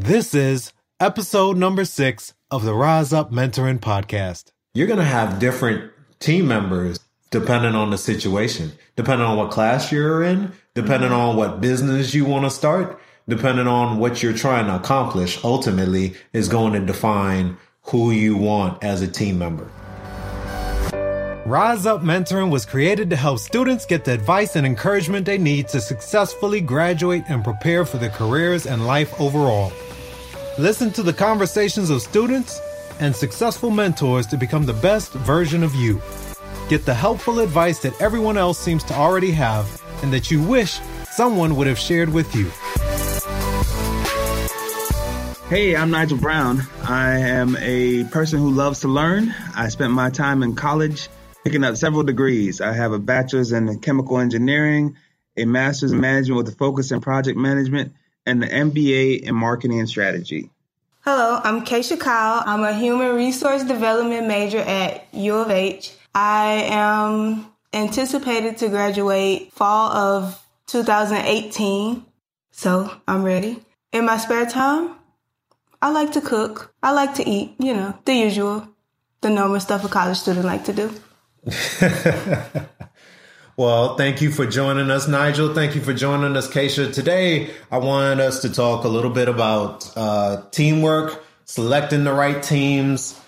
This is episode number six of the Rise Up Mentoring Podcast. You're going to have different team members depending on the situation, depending on what class you're in, depending mm-hmm. on what business you want to start, depending on what you're trying to accomplish, ultimately is going to define who you want as a team member. Rise Up Mentoring was created to help students get the advice and encouragement they need to successfully graduate and prepare for their careers and life overall. Listen to the conversations of students and successful mentors to become the best version of you. Get the helpful advice that everyone else seems to already have and that you wish someone would have shared with you. Hey, I'm Nigel Brown. I am a person who loves to learn. I spent my time in college picking up several degrees. I have a bachelor's in chemical engineering, a master's in management with a focus in project management, and an MBA in marketing and strategy. Hello, I'm Kacia Kyle. I'm a human resource development major at U of H. I am anticipated to graduate fall of 2018, so I'm ready. In my spare time, I like to cook. I like to eat, you know, the usual, the normal stuff a college student like to do. well, thank you for joining us, Nigel. Thank you for joining us, Kacia. Today, I wanted us to talk a little bit about uh, teamwork, selecting the right teams,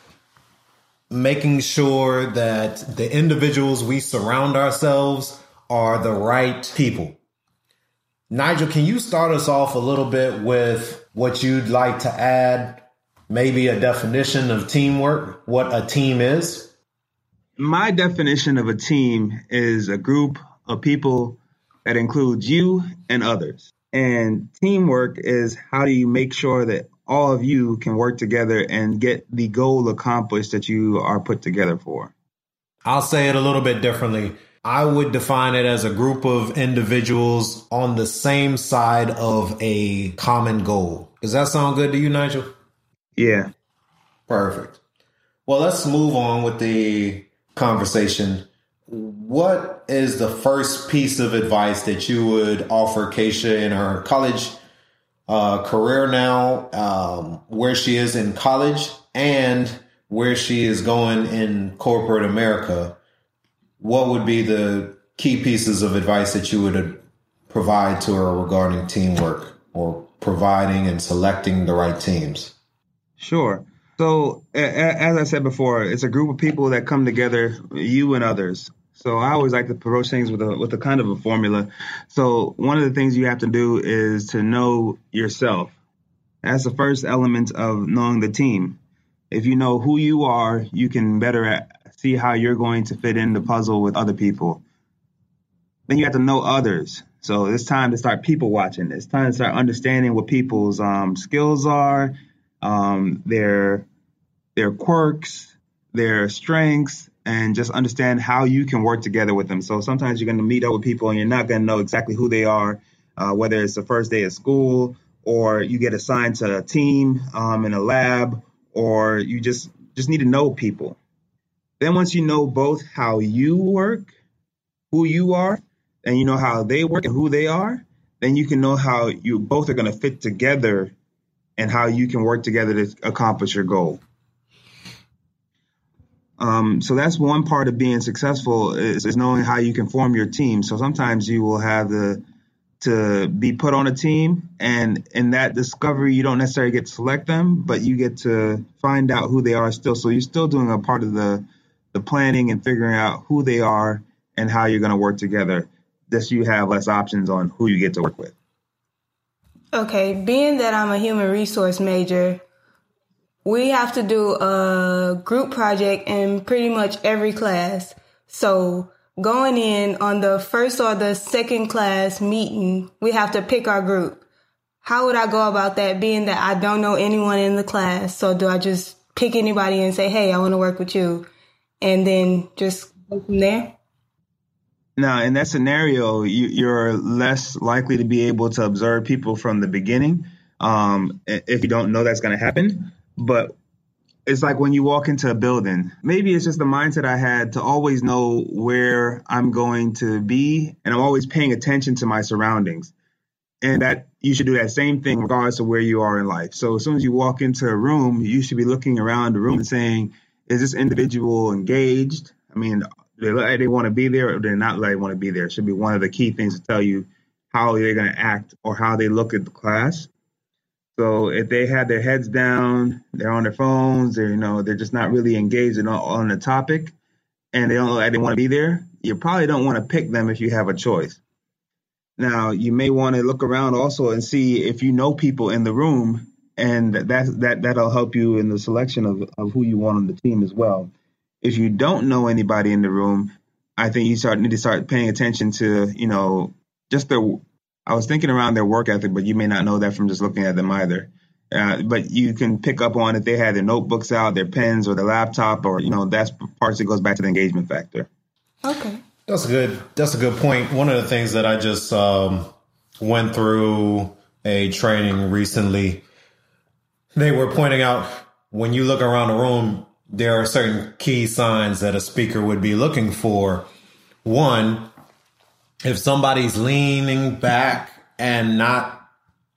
making sure that the individuals we surround ourselves are the right people. Nigel, can you start us off a little bit with what you'd like to add? Maybe a definition of teamwork, what a team is? My definition of a team is a group of people that includes you and others. And teamwork is how do you make sure that all of you can work together and get the goal accomplished that you are put together for. I'll say it a little bit differently. I would define it as a group of individuals on the same side of a common goal. Does that sound good to you, Nigel? Yeah. Perfect. Well, let's move on with the conversation, what is the first piece of advice that you would offer Kacia in her college uh, career now, um, where she is in college and where she is going in corporate America? What would be the key pieces of advice that you would provide to her regarding teamwork or providing and selecting the right teams? Sure. So, as I said before, it's a group of people that come together, you and others. So I always like to approach things with a with a kind of a formula. So one of the things you have to do is to know yourself. That's the first element of knowing the team. If you know who you are, you can better see how you're going to fit in the puzzle with other people. Then you have to know others. So it's time to start people watching. It's time to start understanding what people's um, skills are, um, their their quirks, their strengths, and just understand how you can work together with them. So sometimes you're going to meet up with people and you're not going to know exactly who they are, uh, whether it's the first day of school or you get assigned to a team um, in a lab, or you just just need to know people. Then once you know both how you work, who you are, and you know how they work and who they are, then you can know how you both are going to fit together and how you can work together to accomplish your goal. Um, so that's one part of being successful is, is, knowing how you can form your team. So sometimes you will have the to be put on a team, and in that discovery, you don't necessarily get to select them, but you get to find out who they are still. So you're still doing a part of the the planning and figuring out who they are and how you're going to work together. Just you have less options on who you get to work with. Okay, being that I'm a human resource major, we have to do a group project in pretty much every class. So going in on the first or the second class meeting, we have to pick our group. How would I go about that being that I don't know anyone in the class? So do I just pick anybody and say, Hey, I want to work with you and then just go from there? Now, in that scenario, you, are less likely to be able to observe people from the beginning um, if you don't know that's going to happen. But it's like when you walk into a building, maybe it's just the mindset I had to always know where I'm going to be, and I'm always paying attention to my surroundings. and that you should do that same thing regardless of where you are in life. So as soon as you walk into a room, you should be looking around the room and saying, is this individual engaged? I mean, they like they want to be there or they're not like they want to be there. It should be one of the key things to tell you how they're going to act or how they look at the class. So if they have their heads down, they're on their phones, they're you know they're just not really engaged in, on the topic, and they don't they want to be there. You probably don't want to pick them if you have a choice. Now you may want to look around also and see if you know people in the room, and that that that'll help you in the selection of, of who you want on the team as well. If you don't know anybody in the room, I think you start need to start paying attention to you know just their I was thinking around their work ethic, but you may not know that from just looking at them either. Uh, but you can pick up on if they had their notebooks out, their pens, or their laptop, or you know that's parts that goes back to the engagement factor. Okay, that's a good. That's a good point. One of the things that I just um, went through a training recently, they were pointing out when you look around the room, there are certain key signs that a speaker would be looking for. One, if somebody's leaning back and not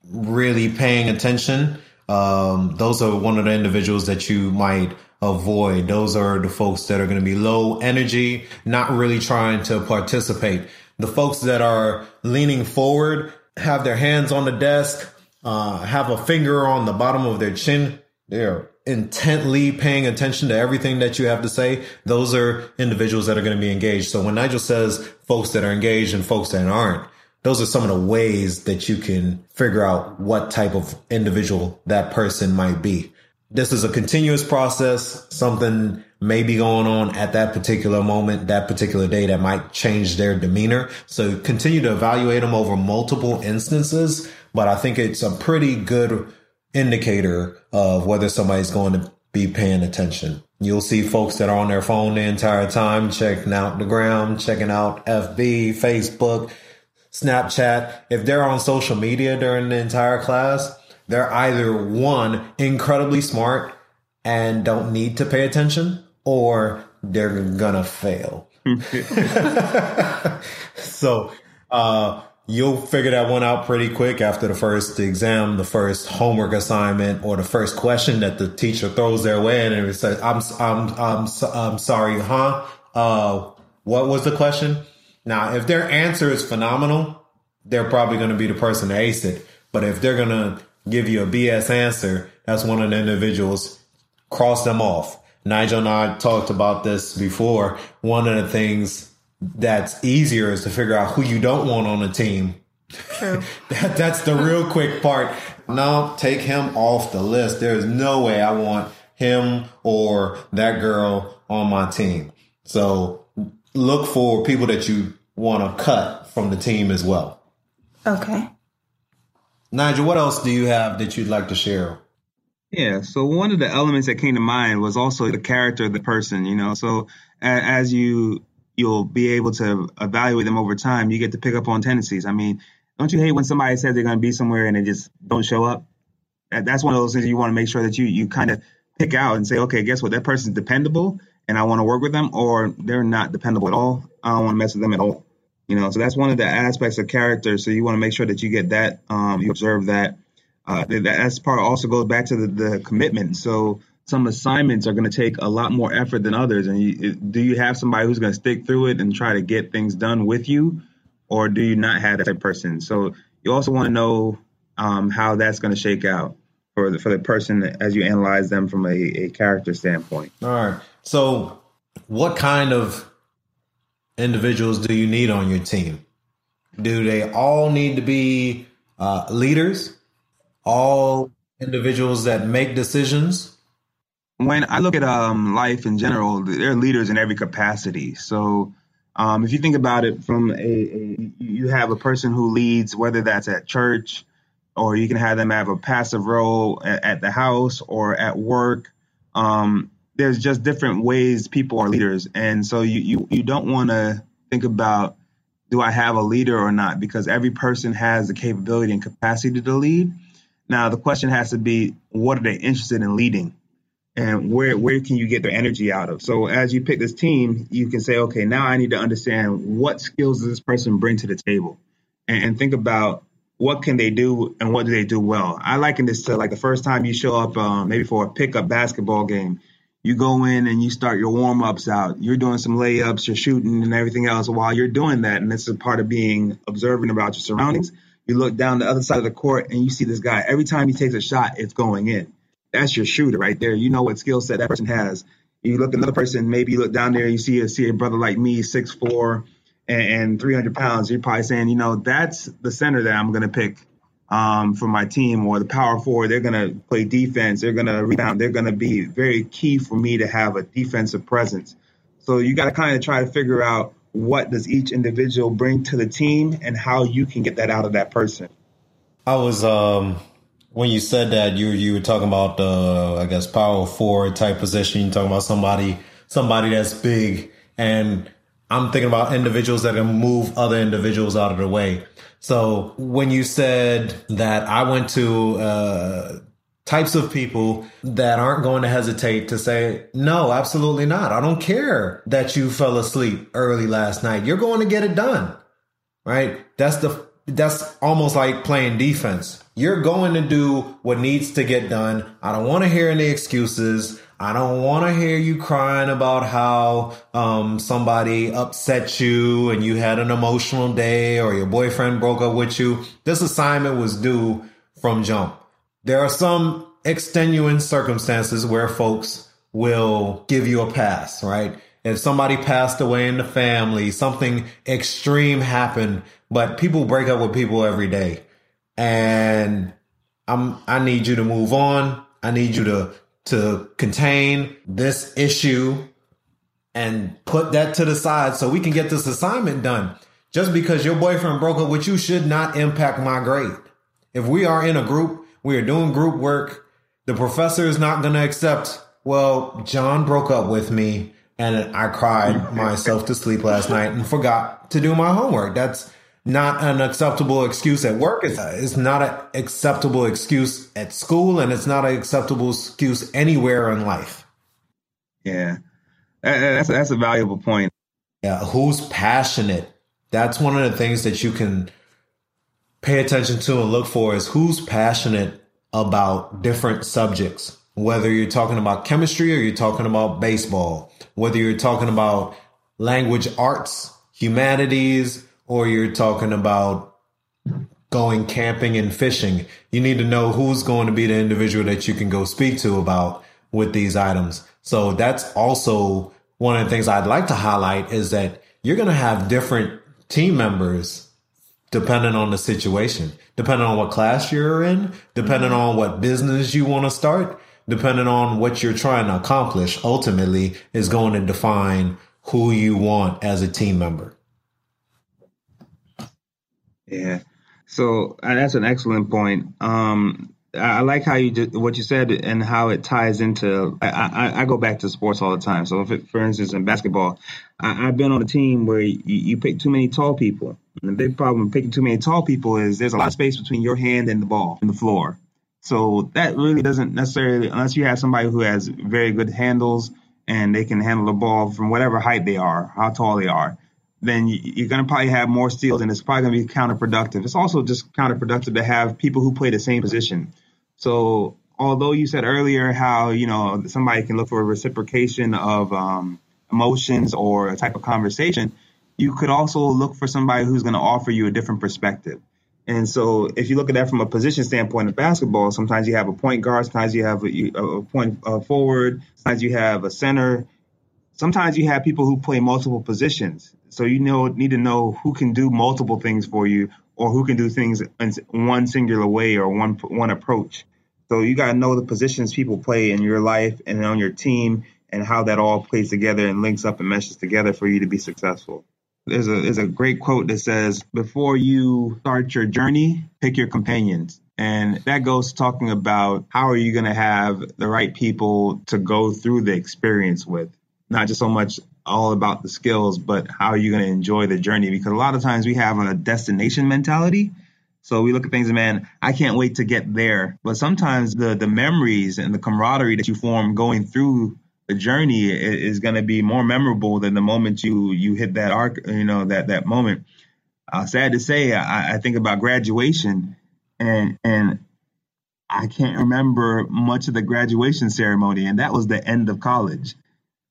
really paying attention, um, those are one of the individuals that you might avoid. Those are the folks that are going to be low energy, not really trying to participate. The folks that are leaning forward, have their hands on the desk, uh, have a finger on the bottom of their chin. They're intently paying attention to everything that you have to say, those are individuals that are going to be engaged. So when Nigel says folks that are engaged and folks that aren't, those are some of the ways that you can figure out what type of individual that person might be. This is a continuous process. Something may be going on at that particular moment, that particular day that might change their demeanor. So continue to evaluate them over multiple instances. But I think it's a pretty good indicator of whether somebody's going to be paying attention. You'll see folks that are on their phone the entire time, checking out the gram, checking out FB, Facebook, Snapchat. If they're on social media during the entire class, they're either one, incredibly smart and don't need to pay attention, or they're gonna fail. so, uh, you'll figure that one out pretty quick after the first exam, the first homework assignment, or the first question that the teacher throws their way, and it says, "I'm I'm I'm I'm sorry, huh? Uh, what was the question?" Now, if their answer is phenomenal, they're probably going to be the person to ace it. But if they're going to give you a BS answer, that's one of the individuals. Cross them off. Nigel and I talked about this before. One of the things that's easier is to figure out who you don't want on the team. True. that, that's the real quick part. No, take him off the list. There's no way I want him or that girl on my team. So look for people that you want to cut from the team as well. Okay. Nigel, what else do you have that you'd like to share? Yeah, so one of the elements that came to mind was also the character of the person, you know. So as you you'll be able to evaluate them over time. You get to pick up on tendencies. I mean, don't you hate when somebody says they're going to be somewhere and they just don't show up? That's one of those things you want to make sure that you you kind of pick out and say, okay, guess what? That person's dependable, and I want to work with them, or they're not dependable at all. I don't want to mess with them at all. You know, so that's one of the aspects of character. So you want to make sure that you get that, um, you observe that. Uh, that that's part also goes back to the, the commitment. So some assignments are going to take a lot more effort than others. And you, do you have somebody who's going to stick through it and try to get things done with you, or do you not have that person? So you also want to know um, how that's going to shake out for the, for the person as you analyze them from a, a character standpoint. All right. So, what kind of individuals do you need on your team? Do they all need to be uh, leaders? All individuals that make decisions? When I look at um, life in general, they're leaders in every capacity. So um, if you think about it from a, a, you have a person who leads, whether that's at church or you can have them have a passive role at, at the house or at work. Um, there's just different ways people are leaders. And so you, you, you don't want to think about, do I have a leader or not? Because every person has the capability and capacity to lead. Now, the question has to be, what are they interested in leading? And where where can you get their energy out of? So as you pick this team, you can say, okay, now I need to understand what skills does this person bring to the table, and, and think about what can they do and what do they do well. I liken this to like the first time you show up, um, maybe for a pickup basketball game. You go in and you start your warm ups out. You're doing some layups, you're shooting and everything else. While you're doing that, and this is part of being observant about your surroundings, you look down the other side of the court and you see this guy. Every time he takes a shot, it's going in. That's your shooter right there. You know what skill set that person has. You look at another person, maybe you look down there you see a, see a brother like me, six four, and, and 300 pounds. You're probably saying, you know, that's the center that I'm going to pick um, for my team or the power forward. They're going to play defense. They're going to rebound. They're going to be very key for me to have a defensive presence. So you got to kind of try to figure out what does each individual bring to the team and how you can get that out of that person. I was um when you said that you you were talking about the I guess power forward type position. You're talking about somebody somebody that's big, and I'm thinking about individuals that can move other individuals out of the way. So when you said that, I went to uh, types of people that aren't going to hesitate to say, no, absolutely not. I don't care that you fell asleep early last night. You're going to get it done. Right? That's the that's almost like playing defense. You're going to do what needs to get done. I don't want to hear any excuses. I don't want to hear you crying about how um, somebody upset you and you had an emotional day or your boyfriend broke up with you. This assignment was due from jump. There are some extenuating circumstances where folks will give you a pass, right? If somebody passed away in the family, something extreme happened, but people break up with people every day. And I'm, I need you to move on. I need you to, to contain this issue and put that to the side so we can get this assignment done. Just because your boyfriend broke up with you should not impact my grade. If we are in a group, we are doing group work, the professor is not going to accept, well, John broke up with me and I cried myself to sleep last night and forgot to do my homework. That's not an acceptable excuse at work. It's, it's not an acceptable excuse at school, and it's not an acceptable excuse anywhere in life. Yeah, that's that's a valuable point. Yeah, who's passionate? That's one of the things that you can pay attention to and look for is who's passionate about different subjects. Whether you're talking about chemistry or you're talking about baseball, whether you're talking about language arts, humanities, or you're talking about going camping and fishing, you need to know who's going to be the individual that you can go speak to about with these items. So that's also one of the things I'd like to highlight is that you're going to have different team members depending on the situation, depending on what class you're in, depending mm-hmm. on what business you want to start depending on what you're trying to accomplish, ultimately is going to define who you want as a team member. Yeah. So uh, that's an excellent point. Um, I, like how you what you said and how it ties into. I, I, I go back to sports all the time. So, it, for instance, in basketball, I, have been on a team where you, you, pick too many tall people. And the big problem with picking too many tall people is there's a lot of space between your hand and the ball and the floor. So that really doesn't necessarily, unless you have somebody who has very good handles and they can handle the ball from whatever height they are, how tall they are, then you're going to probably have more steals and it's probably going to be counterproductive. It's also just counterproductive to have people who play the same position. So although you said earlier how, you know, somebody can look for a reciprocation of um, emotions or a type of conversation, you could also look for somebody who's going to offer you a different perspective. And so, if you look at that from a position standpoint of basketball, sometimes you have a point guard, sometimes you have a, a point uh, forward, sometimes you have a center. Sometimes you have people who play multiple positions. So you know need to know who can do multiple things for you, or who can do things in one singular way or one one approach. So you got to know the positions people play in your life and on your team, and how that all plays together and links up and meshes together for you to be successful. There's a there's a great quote that says, "Before you start your journey, pick your companions." And that goes talking about how are you going to have the right people to go through the experience with, not just so much all about the skills, but how are you going to enjoy the journey? Because a lot of times we have a destination mentality. So we look at things, and man, I can't wait to get there. But sometimes the the memories and the camaraderie that you form going through the journey is going to be more memorable than the moment you you hit that arc, you know, that that moment. uh, sad to say, I, I think about graduation, and and I can't remember much of the graduation ceremony, and that was the end of college.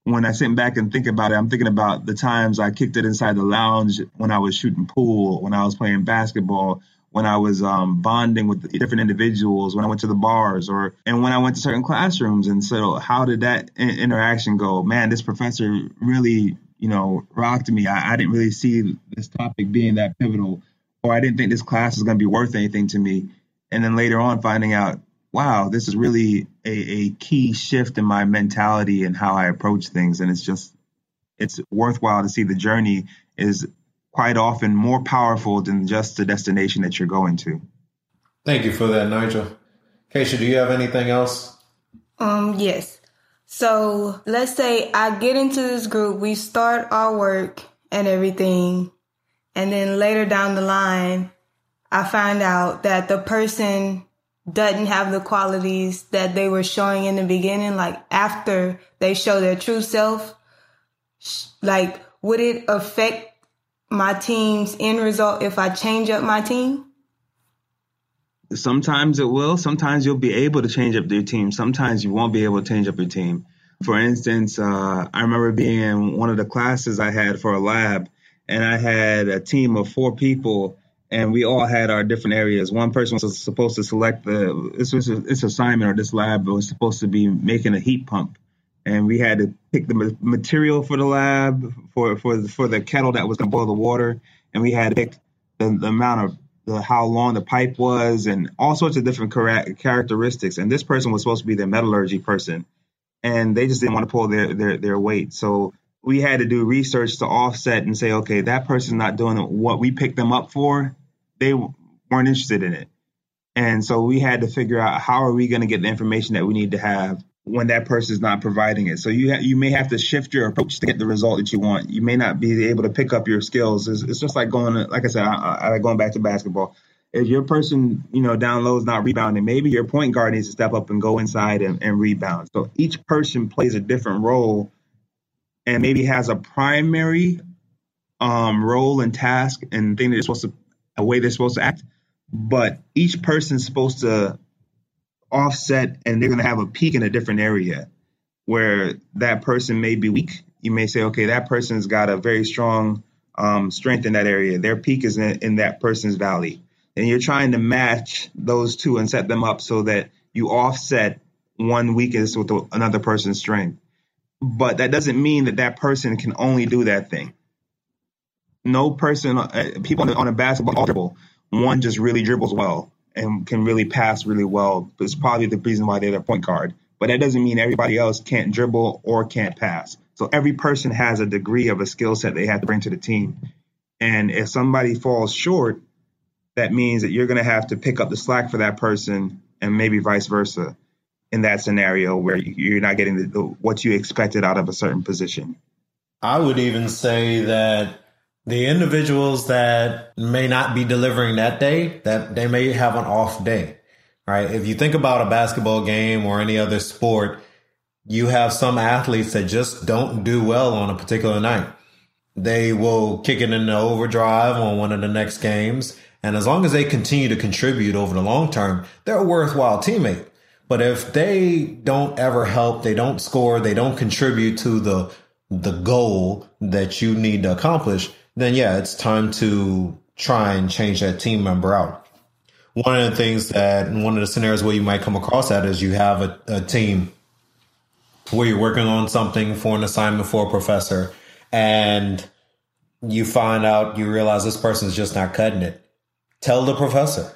When I sit back and think about it, I'm thinking about the times I kicked it inside the lounge when I was shooting pool, when I was playing basketball, when I was um, bonding with different individuals, when I went to the bars, or and when I went to certain classrooms. And so, how did that in- interaction go? Man, this professor really, you know, rocked me. I, I didn't really see this topic being that pivotal, or I didn't think this class was going to be worth anything to me. And then later on, finding out, wow, this is really a, a key shift in my mentality and how I approach things. And it's just, it's worthwhile to see the journey is quite often more powerful than just the destination that you're going to. Thank you for that, Nigel. Kacia, do you have anything else? Um, yes. So let's say I get into this group, we start our work and everything, and then later down the line, I find out that the person doesn't have the qualities that they were showing in the beginning, like after they show their true self, like would it affect my team's end result if I change up my team? Sometimes it will. Sometimes you'll be able to change up your team. Sometimes you won't be able to change up your team. For instance, uh, I remember being in one of the classes I had for a lab, and I had a team of four people and we all had our different areas. One person was supposed to select the this was this assignment or this lab was supposed to be making a heat pump, and we had to pick the material for the lab for for for the kettle that was going to boil the water, and we had to pick the, the amount of the, how long the pipe was and all sorts of different characteristics. And this person was supposed to be the metallurgy person, and they just didn't want to pull their their, their weight. So we had to do research to offset and say, okay, that person's not doing what we picked them up for they weren't interested in it. And so we had to figure out how are we going to get the information that we need to have when that person is not providing it. So you ha- you may have to shift your approach to get the result that you want. You may not be able to pick up your skills. It's, it's just like going, to, like I said, I, I, going back to basketball. If your person, you know, down low is not rebounding, maybe your point guard needs to step up and go inside and, and rebound. So each person plays a different role and maybe has a primary um, role and task and thing that they're supposed to a way they're supposed to act, but each person's supposed to offset and they're going to have a peak in a different area where that person may be weak. You may say, okay, that person's got a very strong um, strength in that area. Their peak is in, in that person's valley. And you're trying to match those two and set them up so that you offset one weakness with another person's strength. But that doesn't mean that that person can only do that thing no person, uh, people on a basketball dribble, one just really dribbles well and can really pass really well. It's probably the reason why they're the point guard. But that doesn't mean everybody else can't dribble or can't pass. So every person has a degree of a skill set they have to bring to the team. And if somebody falls short, that means that you're going to have to pick up the slack for that person and maybe vice versa in that scenario where you're not getting the, what you expected out of a certain position. I would even say that the individuals that may not be delivering that day, that they may have an off day, right? If you think about a basketball game or any other sport, you have some athletes that just don't do well on a particular night. They will kick it into overdrive on one of the next games. And as long as they continue to contribute over the long term, they're a worthwhile teammate. But if they don't ever help, they don't score, they don't contribute to the the goal that you need to accomplish, then yeah, it's time to try and change that team member out. One of the things that, one of the scenarios where you might come across that is you have a, a team where you're working on something for an assignment for a professor and you find out, you realize this person's just not cutting it. Tell the professor,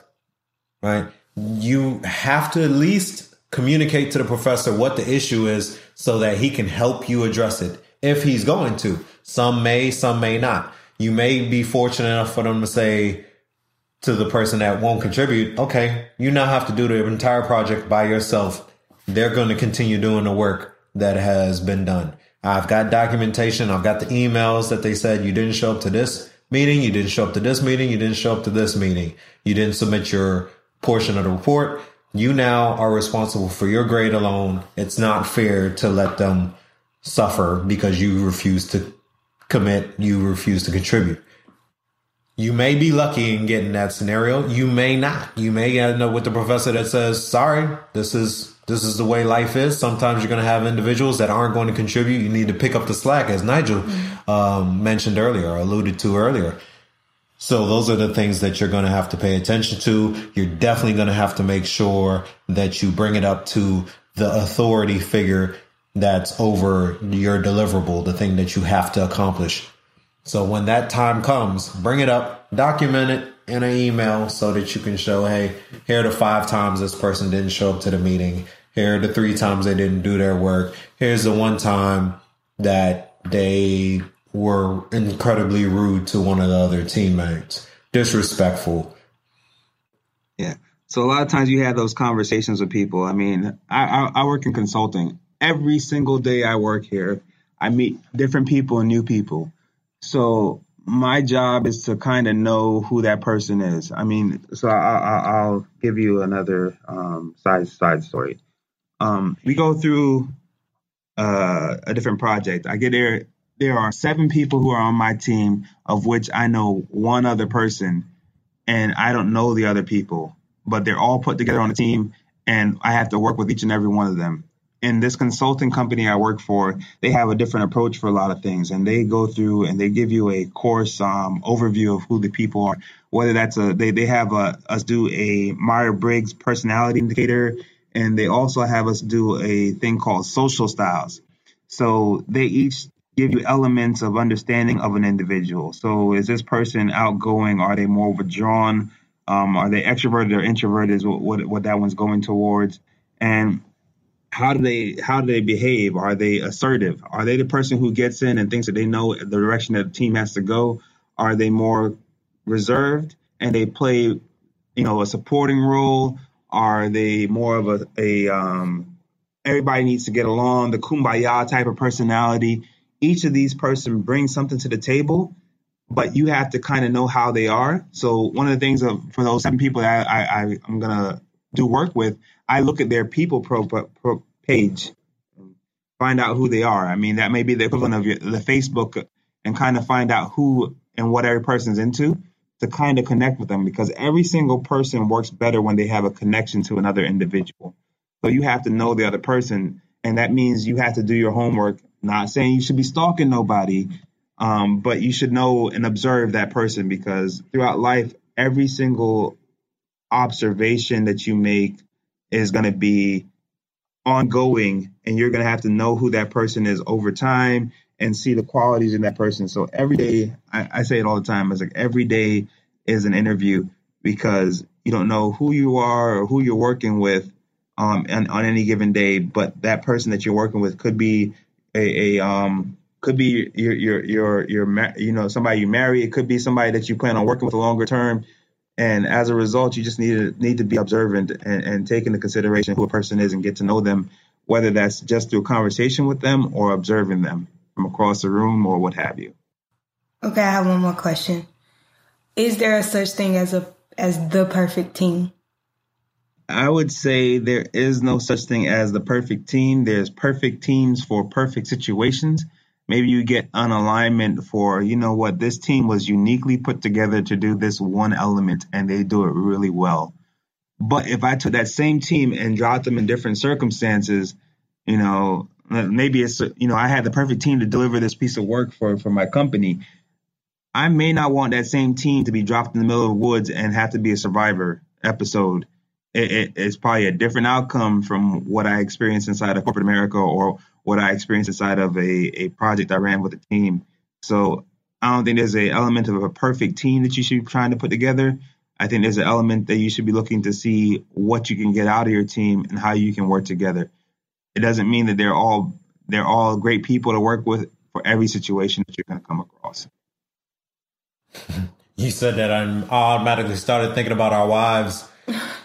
right? You have to at least communicate to the professor what the issue is so that he can help you address it if he's going to. Some may, some may not. You may be fortunate enough for them to say to the person that won't contribute, okay, you now have to do the entire project by yourself. They're going to continue doing the work that has been done. I've got documentation. I've got the emails that they said you didn't show up to this meeting. You didn't show up to this meeting. You didn't show up to this meeting. You didn't submit your portion of the report. You now are responsible for your grade alone. It's not fair to let them suffer because you refuse to commit, you refuse to contribute. You may be lucky in getting that scenario. You may not. You may end up with the professor that says, sorry, this is, this is the way life is. Sometimes you're going to have individuals that aren't going to contribute. You need to pick up the slack as Nigel, um, mentioned earlier or alluded to earlier. So those are the things that you're going to have to pay attention to. You're definitely going to have to make sure that you bring it up to the authority figure that's over your deliverable, the thing that you have to accomplish. So when that time comes, bring it up, document it in an email so that you can show, hey, here are the five times this person didn't show up to the meeting. Here are the three times they didn't do their work. Here's the one time that they were incredibly rude to one of the other teammates, disrespectful. Yeah. So a lot of times you have those conversations with people. I mean, I, I, I work in consulting. Every single day I work here, I meet different people and new people. So my job is to kind of know who that person is. I mean, so I, will give you another um, side side story. Um, we go through uh, a different project. I get there. There are seven people who are on my team, of which I know one other person, and I don't know the other people. But they're all put together on a team, and I have to work with each and every one of them in this consulting company I work for, they have a different approach for a lot of things, and they go through and they give you a course um, overview of who the people are. Whether that's a they they have a, us do a Meyer Briggs personality indicator, and they also have us do a thing called social styles. So they each give you elements of understanding of an individual. So is this person outgoing? Are they more withdrawn? Um, are they extroverted or introverted? Is what, what what that one's going towards. And how do they how do they behave? Are they assertive? Are they the person who gets in and thinks that they know the direction that the team has to go? Are they more reserved and they play, you know, a supporting role? Are they more of a, a um, everybody needs to get along, the kumbaya type of personality? Each of these person brings something to the table, but you have to kind of know how they are. So one of the things of, for those seven people that I, I, I'm gonna do work with, I look at their people pro, pro, page, find out who they are. I mean, that may be the equivalent of your, the Facebook and kind of find out who and what every person's into to kind of connect with them because every single person works better when they have a connection to another individual. So you have to know the other person, and that means you have to do your homework. Not saying you should be stalking nobody, um, but you should know and observe that person because throughout life, every single observation that you make is going to be ongoing and you're going to have to know who that person is over time and see the qualities in that person. So every day I, I, say it all the time it's like every day is an interview because you don't know who you are or who you're working with um, on, on any given day but that person that you're working with could be a, a um, could be your your your your you know somebody you marry it could be somebody that you plan on working with longer term and as a result, you just need to need to be observant and, and take into consideration who a person is and get to know them, whether that's just through a conversation with them or observing them from across the room or what have you. Okay, I have one more question. Is there a such thing as a as the perfect team? I would say there is no such thing as the perfect team. There's perfect teams for perfect situations. Maybe you get an alignment for, you know what, this team was uniquely put together to do this one element and they do it really well. But if I took that same team and dropped them in different circumstances, you know, maybe it's, you know, I had the perfect team to deliver this piece of work for, for my company. I may not want that same team to be dropped in the middle of the woods and have to be a survivor episode. It, it, it's probably a different outcome from what I experienced inside of corporate America or what I experienced inside of a, a project I ran with a team. So I don't think there's an element of a perfect team that you should be trying to put together. I think there's an element that you should be looking to see what you can get out of your team and how you can work together. It doesn't mean that they're all they're all great people to work with for every situation that you're going to come across. You said that I'm automatically started thinking about our wives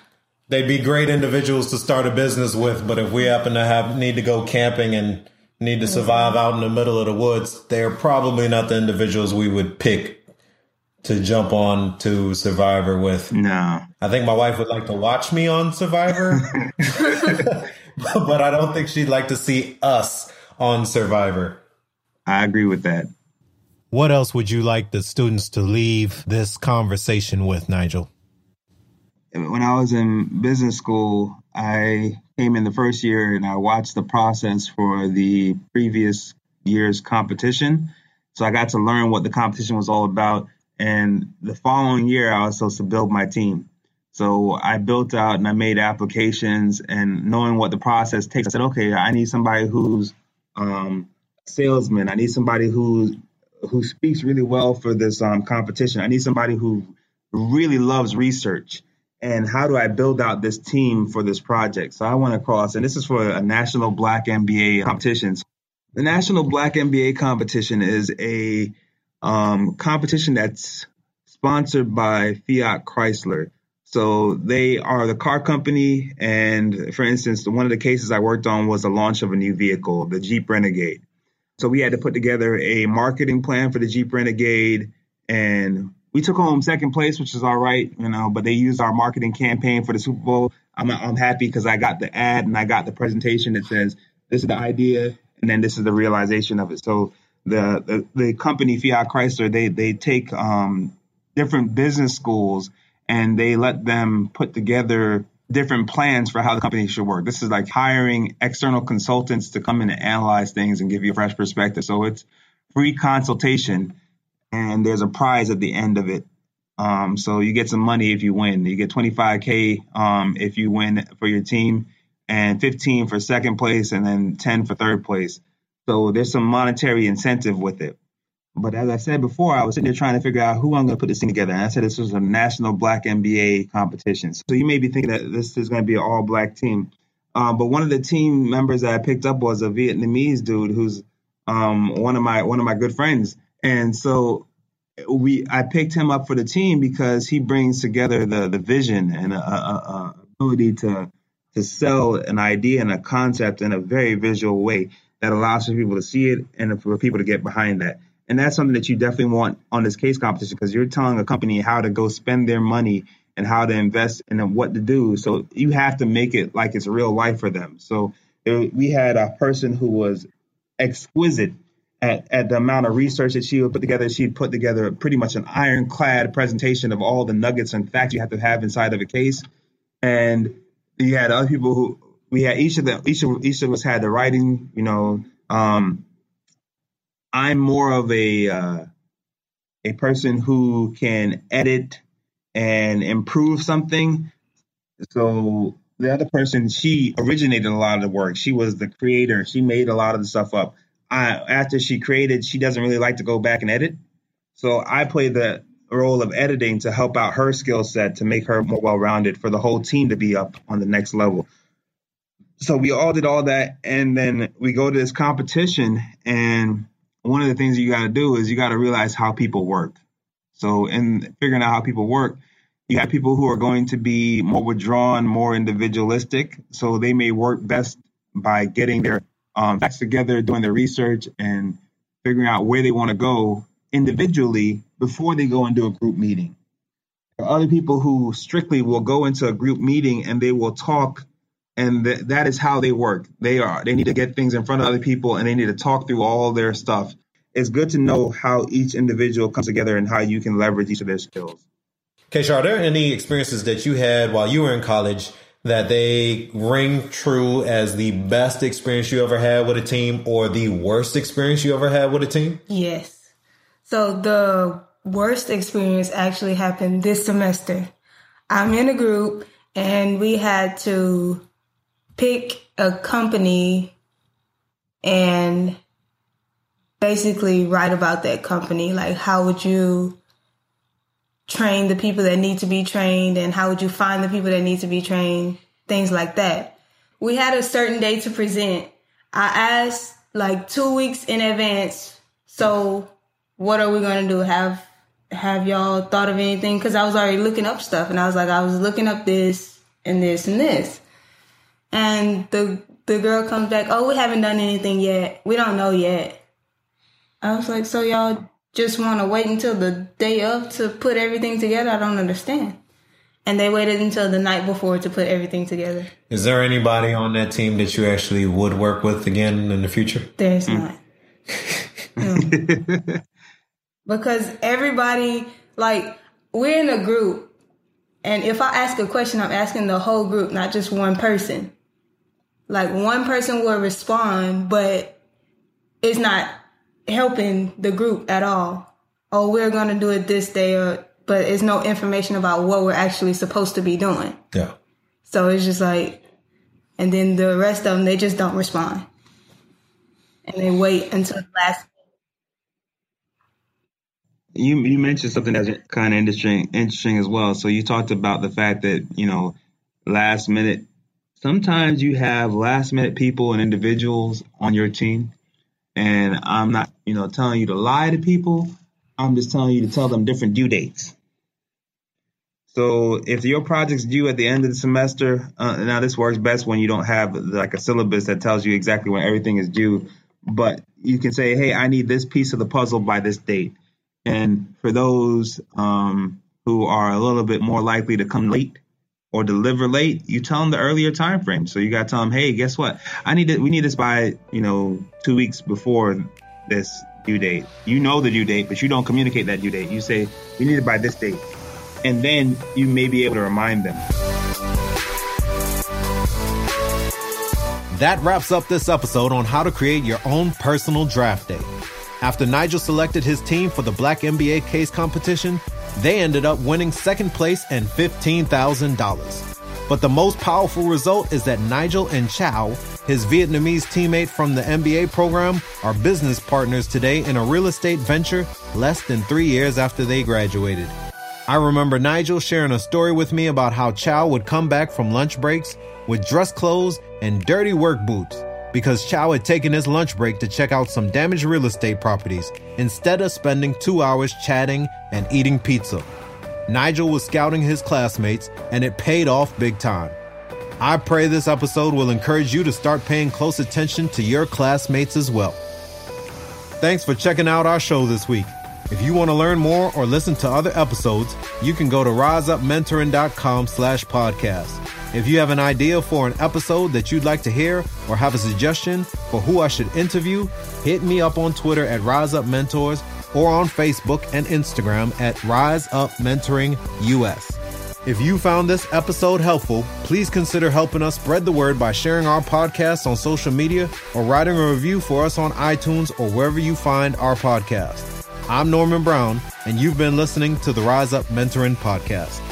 they'd be great individuals to start a business with, but if we happen to have need to go camping and need to survive out in the middle of the woods, they're probably not the individuals we would pick to jump on to Survivor with. No. I think my wife would like to watch me on Survivor, but I don't think she'd like to see us on Survivor. I agree with that. What else would you like the students to leave this conversation with, Nigel? When I was in business school, I came in the first year and I watched the process for the previous year's competition. So I got to learn what the competition was all about. And the following year, I was supposed to build my team. So I built out and I made applications and knowing what the process takes, I said, okay, I need somebody who's um, a salesman. I need somebody who who speaks really well for this um, competition. I need somebody who really loves research. And how do I build out this team for this project? So I went across, and this is for a national Black MBA competition. The National Black MBA competition is a um, competition that's sponsored by Fiat Chrysler. So they are the car company. And for instance, one of the cases I worked on was the launch of a new vehicle, the Jeep Renegade. So we had to put together a marketing plan for the Jeep Renegade. And we took home second place, which is all right, you know, but they used our marketing campaign for the Super Bowl. I'm, I'm happy because I got the ad and I got the presentation that says, this is the idea, and then this is the realization of it. So the, the, the company Fiat Chrysler, they, they take um, different business schools and they let them put together different plans for how the company should work. This is like hiring external consultants to come in and analyze things and give you a fresh perspective. So it's free consultation and there's a prize at the end of it. Um, so you get some money if you win. You get 25K um, if you win for your team and 15 for second place and then 10 for third place. So there's some monetary incentive with it. But as I said before, I was sitting there trying to figure out who I'm going to put this thing together. And I said this was a national black MBA competition. So you may be thinking that this is going to be an all black team. Um, but one of the team members that I picked up was a Vietnamese dude who's um, one of my one of my good friends. And so we I picked him up for the team because he brings together the the vision and a, a, a ability to to sell an idea and a concept in a very visual way that allows for people to see it and for people to get behind that. And that's something that you definitely want on this case competition because you're telling a company how to go spend their money and how to invest and what to do. So you have to make it like it's real life for them. So we had a person who was exquisite at, at the amount of research that she would put together. She'd put together pretty much an ironclad presentation of all the nuggets and facts you have to have inside of a case. And you had other people who we had each of the each of each of us had the writing, you know, um, I'm more of a uh, a person who can edit and improve something. So the other person, she originated a lot of the work. She was the creator. She made a lot of the stuff up. I, after she created, she doesn't really like to go back and edit. So I play the role of editing to help out her skill set to make her more well rounded for the whole team to be up on the next level. So we all did all that, and then we go to this competition, and one of the things you got to do is you got to realize how people work. So, in figuring out how people work, you have people who are going to be more withdrawn, more individualistic. So they may work best by getting their um, together, doing their research, and figuring out where they want to go individually before they go into a group meeting. There are other people who strictly will go into a group meeting and they will talk and th- that is how they work. They are they need to get things in front of other people and they need to talk through all their stuff. It's good to know how each individual comes together and how you can leverage each of their skills. Kacia, are there any experiences that you had while you were in college that they ring true as the best experience you ever had with a team or the worst experience you ever had with a team? Yes. So the worst experience actually happened this semester. I'm in a group and we had to pick a company and basically write about that company. Like, how would you train the people that need to be trained and how would you find the people that need to be trained? Things like that. We had a certain day to present. I asked like two weeks in advance. So what are we going to do? Have, have y'all thought of anything? Cause I was already looking up stuff and I was like, I was looking up this and this and this. And the the girl comes back, oh, we haven't done anything yet. We don't know yet. I was like, so y'all just want to wait until the day of to put everything together? I don't understand. And they waited until the night before to put everything together. Is there anybody on that team that you actually would work with again in the future? There's mm. not. because everybody like we're in a group and if I ask a question, I'm asking the whole group, not just one person. Like one person will respond, but it's not helping the group at all. Oh, we're going to do it this day, or, but it's no information about what we're actually supposed to be doing. Yeah. So it's just like, and then the rest of them, they just don't respond. And they wait until the last you you mentioned something that's kind of interesting interesting as well. So you talked about the fact that you know last minute. Sometimes you have last minute people and individuals on your team, and I'm not you know telling you to lie to people. I'm just telling you to tell them different due dates. So if your project's due at the end of the semester, uh, now this works best when you don't have like a syllabus that tells you exactly when everything is due, but you can say, hey, I need this piece of the puzzle by this date and for those um, who are a little bit more likely to come late or deliver late, you tell them the earlier time frame. So you got to tell them, hey, guess what? I need it. We need this by you know two weeks before this due date. You know the due date, but you don't communicate that due date. You say we need it by this date, and then you may be able to remind them. That wraps up this episode on how to create your own personal draft day. After Nigel selected his team for the Black MBA case competition, they ended up winning second place and $15,000. But the most powerful result is that Nigel and Chow, his Vietnamese teammate from the MBA program, are business partners today in a real estate venture less than three years after they graduated. I remember Nigel sharing a story with me about how Chow would come back from lunch breaks with dress clothes and dirty work boots because Chow had taken his lunch break to check out some damaged real estate properties instead of spending two hours chatting and eating pizza. Nigel was scouting his classmates, and it paid off big time. I pray this episode will encourage you to start paying close attention to your classmates as well. Thanks for checking out our show this week. If you want to learn more or listen to other episodes, you can go to riseupmentoring.com slash podcast. If you have an idea for an episode that you'd like to hear or have a suggestion for who I should interview, hit me up on Twitter at Rise Up Mentors or on Facebook and Instagram at Rise Up Mentoring US. If you found this episode helpful, please consider helping us spread the word by sharing our podcast on social media or writing a review for us on iTunes or wherever you find our podcast. I'm Norman Brown, and you've been listening to the Rise Up Mentoring Podcast.